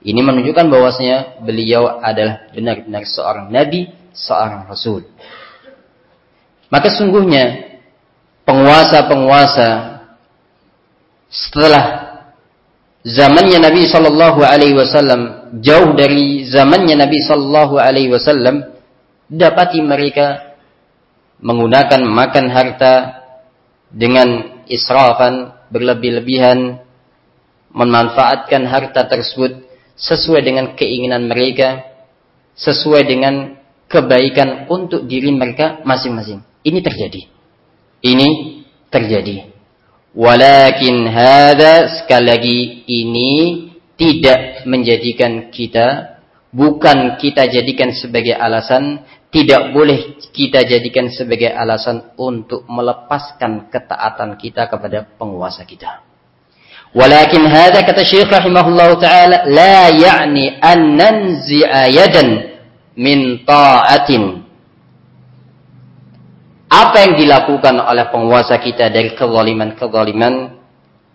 Ini menunjukkan bahwasanya beliau adalah benar-benar seorang nabi, seorang rasul. Maka sungguhnya penguasa-penguasa setelah zamannya Nabi Shallallahu Alaihi Wasallam jauh dari zamannya Nabi Shallallahu Alaihi Wasallam dapati mereka menggunakan makan harta dengan israfan, berlebih-lebihan, memanfaatkan harta tersebut sesuai dengan keinginan mereka, sesuai dengan kebaikan untuk diri mereka masing-masing. Ini terjadi. Ini terjadi. Walakin hada sekali lagi ini tidak menjadikan kita bukan kita jadikan sebagai alasan tidak boleh kita jadikan sebagai alasan untuk melepaskan ketaatan kita kepada penguasa kita. Walakin hadha kata Syekh rahimahullah taala la ya'ni an nanzi'a yadan min ta'atin. Apa yang dilakukan oleh penguasa kita dari kezaliman-kezaliman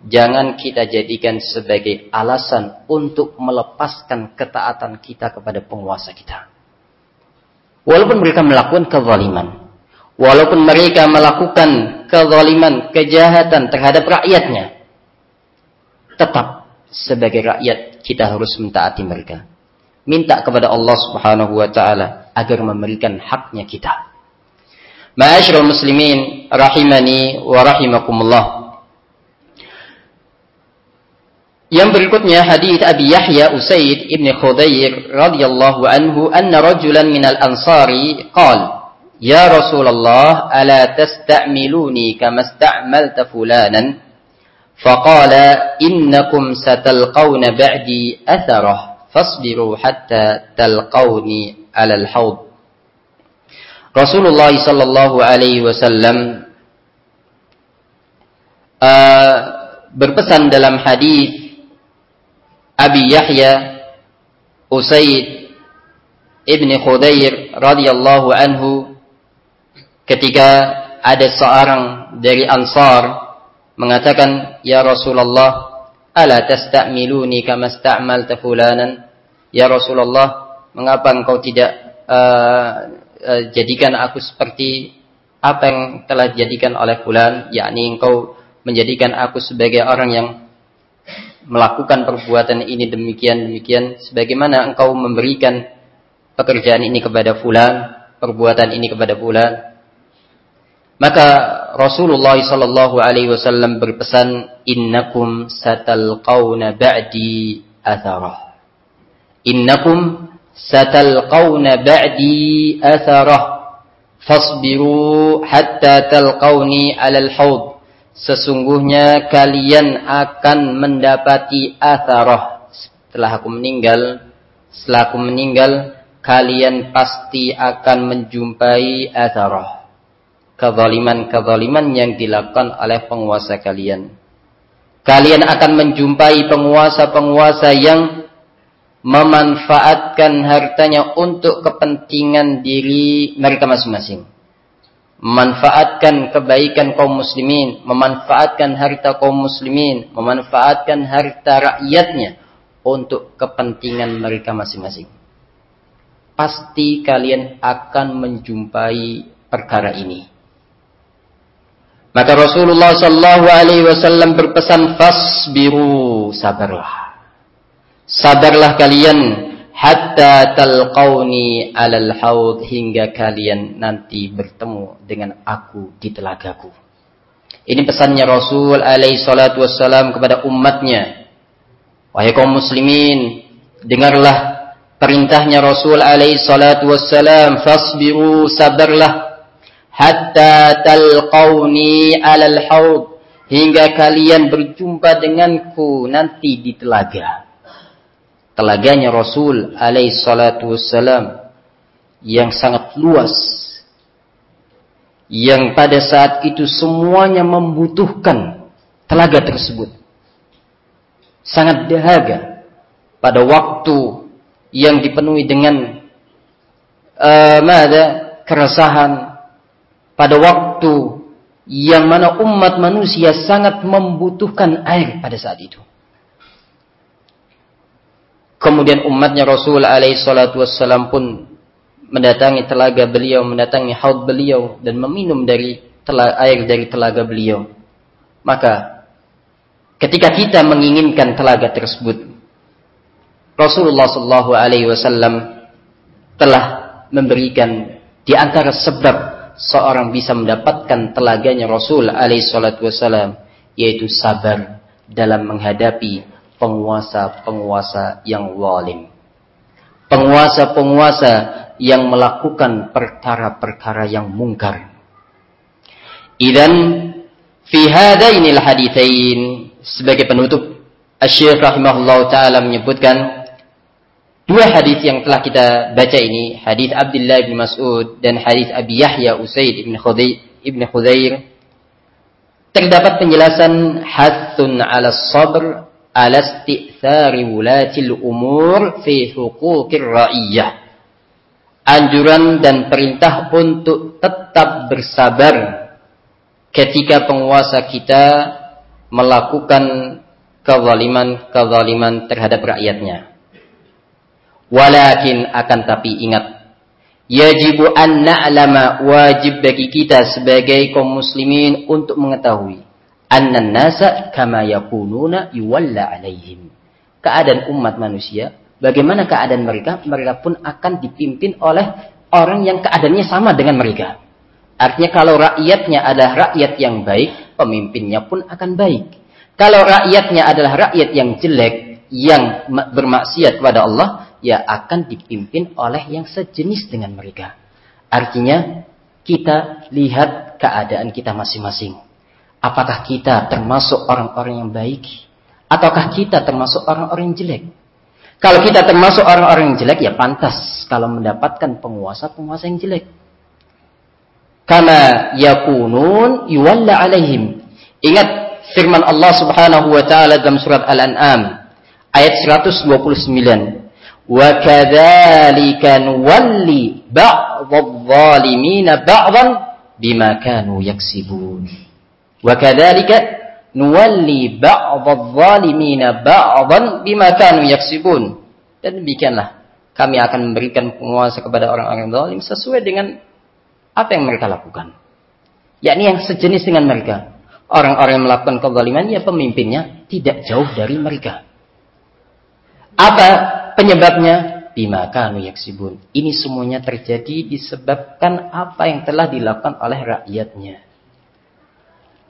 jangan kita jadikan sebagai alasan untuk melepaskan ketaatan kita kepada penguasa kita. Walaupun mereka melakukan kezaliman. Walaupun mereka melakukan kezaliman, kejahatan terhadap rakyatnya. Tetap sebagai rakyat kita harus mentaati mereka. Minta kepada Allah subhanahu wa ta'ala agar memberikan haknya kita. Ma'asyiral muslimin rahimani wa rahimakumullah. Yang berikutnya hadis Abi Yahya Usaid ibn Khudair radhiyallahu anhu anna rajulan minal ansari qala Ya Rasulullah ala tasta'miluni kama sta'malta fulanan faqala innakum satalqawna fasbiru hatta talqawni ala al-hawd Rasulullah sallallahu alaihi wasallam uh, berpesan dalam hadis Abi Yahya Usaid ibni Khudair radhiyallahu anhu ketika ada seorang dari Ansar mengatakan, "Ya Rasulullah, ala tasta'miluni kama sta'malta fulanan?" Ya Rasulullah, mengapa engkau tidak uh, uh, jadikan aku seperti apa yang telah dijadikan oleh fulan, yakni engkau menjadikan aku sebagai orang yang melakukan perbuatan ini demikian demikian sebagaimana engkau memberikan pekerjaan ini kepada fulan, perbuatan ini kepada fulan. Maka Rasulullah sallallahu alaihi wasallam berpesan, "Innakum satalqauna ba'di atharah." Innakum satalqauna ba'di atharah. Fasbiru hatta talqauni 'alal haud sesungguhnya kalian akan mendapati atharah. Setelah aku meninggal setelah aku meninggal kalian pasti akan menjumpai atharah. Kezaliman-kezaliman yang dilakukan oleh penguasa kalian. Kalian akan menjumpai penguasa-penguasa yang memanfaatkan hartanya untuk kepentingan diri mereka masing-masing memanfaatkan kebaikan kaum muslimin, memanfaatkan harta kaum muslimin, memanfaatkan harta rakyatnya untuk kepentingan mereka masing-masing. Pasti kalian akan menjumpai perkara ini. Maka Rasulullah sallallahu alaihi wasallam berpesan fasbiru, sabarlah. Sabarlah kalian hatta talqauni alal haud hingga kalian nanti bertemu dengan aku di telagaku. Ini pesannya Rasul alaihi salatu wassalam kepada umatnya. Wahai kaum muslimin, dengarlah perintahnya Rasul alaihi salatu wassalam, fasbiru sabarlah hatta talqauni alal haud hingga kalian berjumpa denganku nanti di telaga telaganya Rasul alaihi salatu wassalam yang sangat luas yang pada saat itu semuanya membutuhkan telaga tersebut. Sangat dahaga pada waktu yang dipenuhi dengan uh, keresahan pada waktu yang mana umat manusia sangat membutuhkan air pada saat itu Kemudian umatnya Rasul alaihi salatu wassalam pun mendatangi telaga beliau, mendatangi haud beliau dan meminum dari telaga, air dari telaga beliau. Maka ketika kita menginginkan telaga tersebut, Rasulullah sallallahu alaihi wasallam telah memberikan di antara sebab seorang bisa mendapatkan telaganya Rasul alaihi salatu wassalam yaitu sabar dalam menghadapi penguasa-penguasa yang zalim. Penguasa-penguasa yang melakukan perkara-perkara yang mungkar. Idan fi hadainil hadithain sebagai penutup Asy-Syaikh rahimahullah taala menyebutkan dua hadis yang telah kita baca ini, hadis Abdullah bin Mas'ud dan hadis Abi Yahya Usaid ibn Khudair ibn Khudair terdapat penjelasan hathun ala sabr ala isti'thari wulatil umur fi huquqir ra'iyah. Anjuran dan perintah untuk tetap bersabar ketika penguasa kita melakukan kezaliman-kezaliman terhadap rakyatnya. Walakin akan tapi ingat yajibu an na'lama wajib bagi kita sebagai kaum muslimin untuk mengetahui annan nasa kama yakununa yuwalla alaihim. Keadaan umat manusia, bagaimana keadaan mereka? Mereka pun akan dipimpin oleh orang yang keadaannya sama dengan mereka. Artinya kalau rakyatnya adalah rakyat yang baik, pemimpinnya pun akan baik. Kalau rakyatnya adalah rakyat yang jelek, yang bermaksiat kepada Allah, ya akan dipimpin oleh yang sejenis dengan mereka. Artinya kita lihat keadaan kita masing-masing. Apakah kita termasuk orang-orang yang baik? Ataukah kita termasuk orang-orang yang jelek? Kalau kita termasuk orang-orang yang jelek, ya pantas kalau mendapatkan penguasa-penguasa yang jelek. Karena yakunun yuwalla alaihim. Ingat firman Allah Subhanahu wa taala dalam surat Al-An'am ayat 129. Wa kadzalika nuwalli ba'dadh-dhalimina ba'dhan bima kanu yaksibun. Wa kadzalika nuwalli ba'dadh-dhalimina ba'dhan bima kanu yaksibun. Dan demikianlah kami akan memberikan penguasa kepada orang-orang zalim sesuai dengan apa yang mereka lakukan. Yakni yang sejenis dengan mereka. Orang-orang yang melakukan kezaliman, ya pemimpinnya tidak jauh dari mereka. Apa penyebabnya? Bima kanu yaksibun. Ini semuanya terjadi disebabkan apa yang telah dilakukan oleh rakyatnya.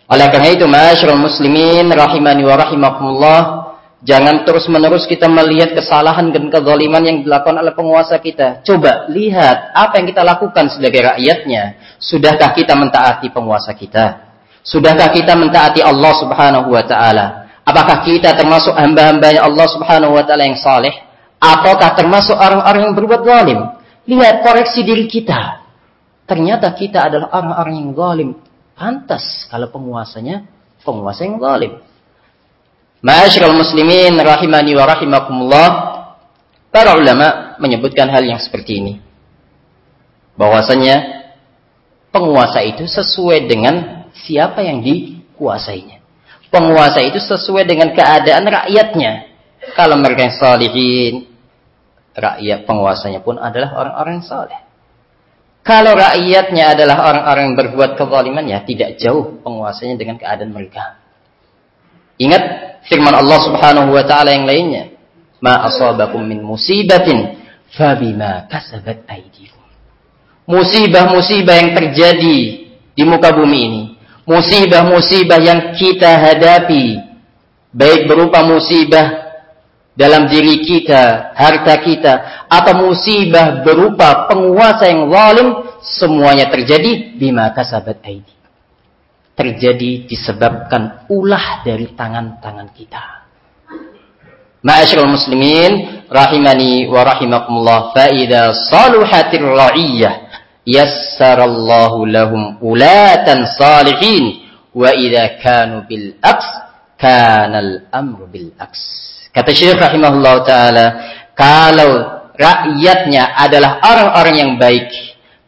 Oleh karena itu, masyarakat muslimin rahimani wa rahimakumullah, Jangan terus-menerus kita melihat kesalahan dan kezaliman yang dilakukan oleh penguasa kita. Coba lihat apa yang kita lakukan sebagai rakyatnya. Sudahkah kita mentaati penguasa kita? Sudahkah kita mentaati Allah Subhanahu wa taala? Apakah kita termasuk hamba-hambanya Allah Subhanahu wa taala yang saleh ataukah termasuk orang-orang yang berbuat zalim? Lihat koreksi diri kita. Ternyata kita adalah orang-orang yang zalim. Pantas kalau penguasanya penguasa yang zalim. Ma'asyiral muslimin rahimani wa rahimakumullah. Para ulama menyebutkan hal yang seperti ini. Bahwasanya penguasa itu sesuai dengan siapa yang dikuasainya. Penguasa itu sesuai dengan keadaan rakyatnya. Kalau mereka yang salihin, rakyat penguasanya pun adalah orang-orang yang saleh. Kalau rakyatnya adalah orang-orang yang berbuat kezaliman, ya tidak jauh penguasanya dengan keadaan mereka. Ingat firman Allah Subhanahu wa taala yang lainnya, "Ma asabakum min musibatin fabima kasabat aydikum." Musibah-musibah yang terjadi di muka bumi ini, musibah-musibah yang kita hadapi, baik berupa musibah dalam diri kita, harta kita, atau musibah berupa penguasa yang zalim, semuanya terjadi bima kasabat aidi terjadi disebabkan ulah dari tangan-tangan kita. Ma'asyiral muslimin rahimani wa rahimakumullah fa idza saluhatir ra'iyyah yassarallahu lahum ulatan salihin wa idza kanu bil aks kana al amru bil aks. Kata Syekh rahimahullah taala kalau rakyatnya adalah orang-orang yang baik,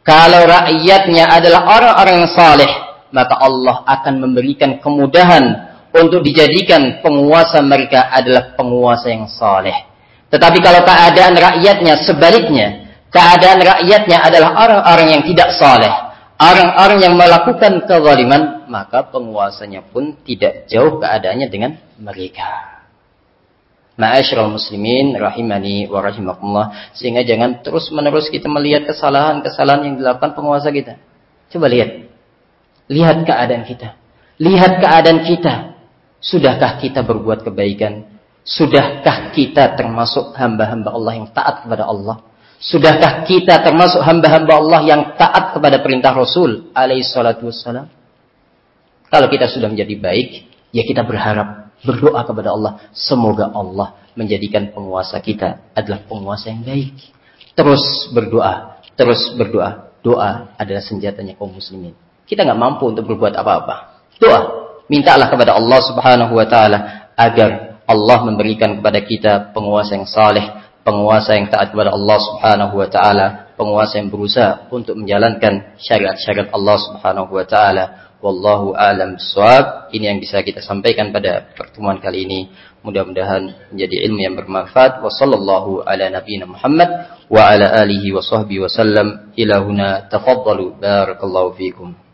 kalau rakyatnya adalah orang-orang yang saleh, maka Allah akan memberikan kemudahan untuk dijadikan penguasa mereka adalah penguasa yang saleh. Tetapi kalau keadaan rakyatnya sebaliknya, keadaan rakyatnya adalah orang-orang yang tidak saleh, orang-orang yang melakukan kezaliman, maka penguasanya pun tidak jauh keadaannya dengan mereka. Ma'asyiral muslimin rahimani wa rahimakumullah sehingga jangan terus-menerus kita melihat kesalahan-kesalahan yang dilakukan penguasa kita. Coba lihat Lihat keadaan kita. Lihat keadaan kita. Sudahkah kita berbuat kebaikan? Sudahkah kita termasuk hamba-hamba Allah yang taat kepada Allah? Sudahkah kita termasuk hamba-hamba Allah yang taat kepada perintah Rasul alaihi salatu wassalam? Kalau kita sudah menjadi baik, ya kita berharap, berdoa kepada Allah. Semoga Allah menjadikan penguasa kita adalah penguasa yang baik. Terus berdoa, terus berdoa. Doa adalah senjatanya kaum muslimin. Kita nggak mampu untuk berbuat apa-apa. Doa. Mintalah kepada Allah subhanahu wa ta'ala agar Allah memberikan kepada kita penguasa yang saleh, penguasa yang taat kepada Allah subhanahu wa ta'ala, penguasa yang berusaha untuk menjalankan syariat-syariat Allah subhanahu wa ta'ala. Wallahu alam suab. Ini yang bisa kita sampaikan pada pertemuan kali ini. Mudah-mudahan menjadi ilmu yang bermanfaat. Wa sallallahu ala nabiyina Muhammad wa ala alihi wa sahbihi wa sallam. Ilahuna tafaddalu. Barakallahu fiikum.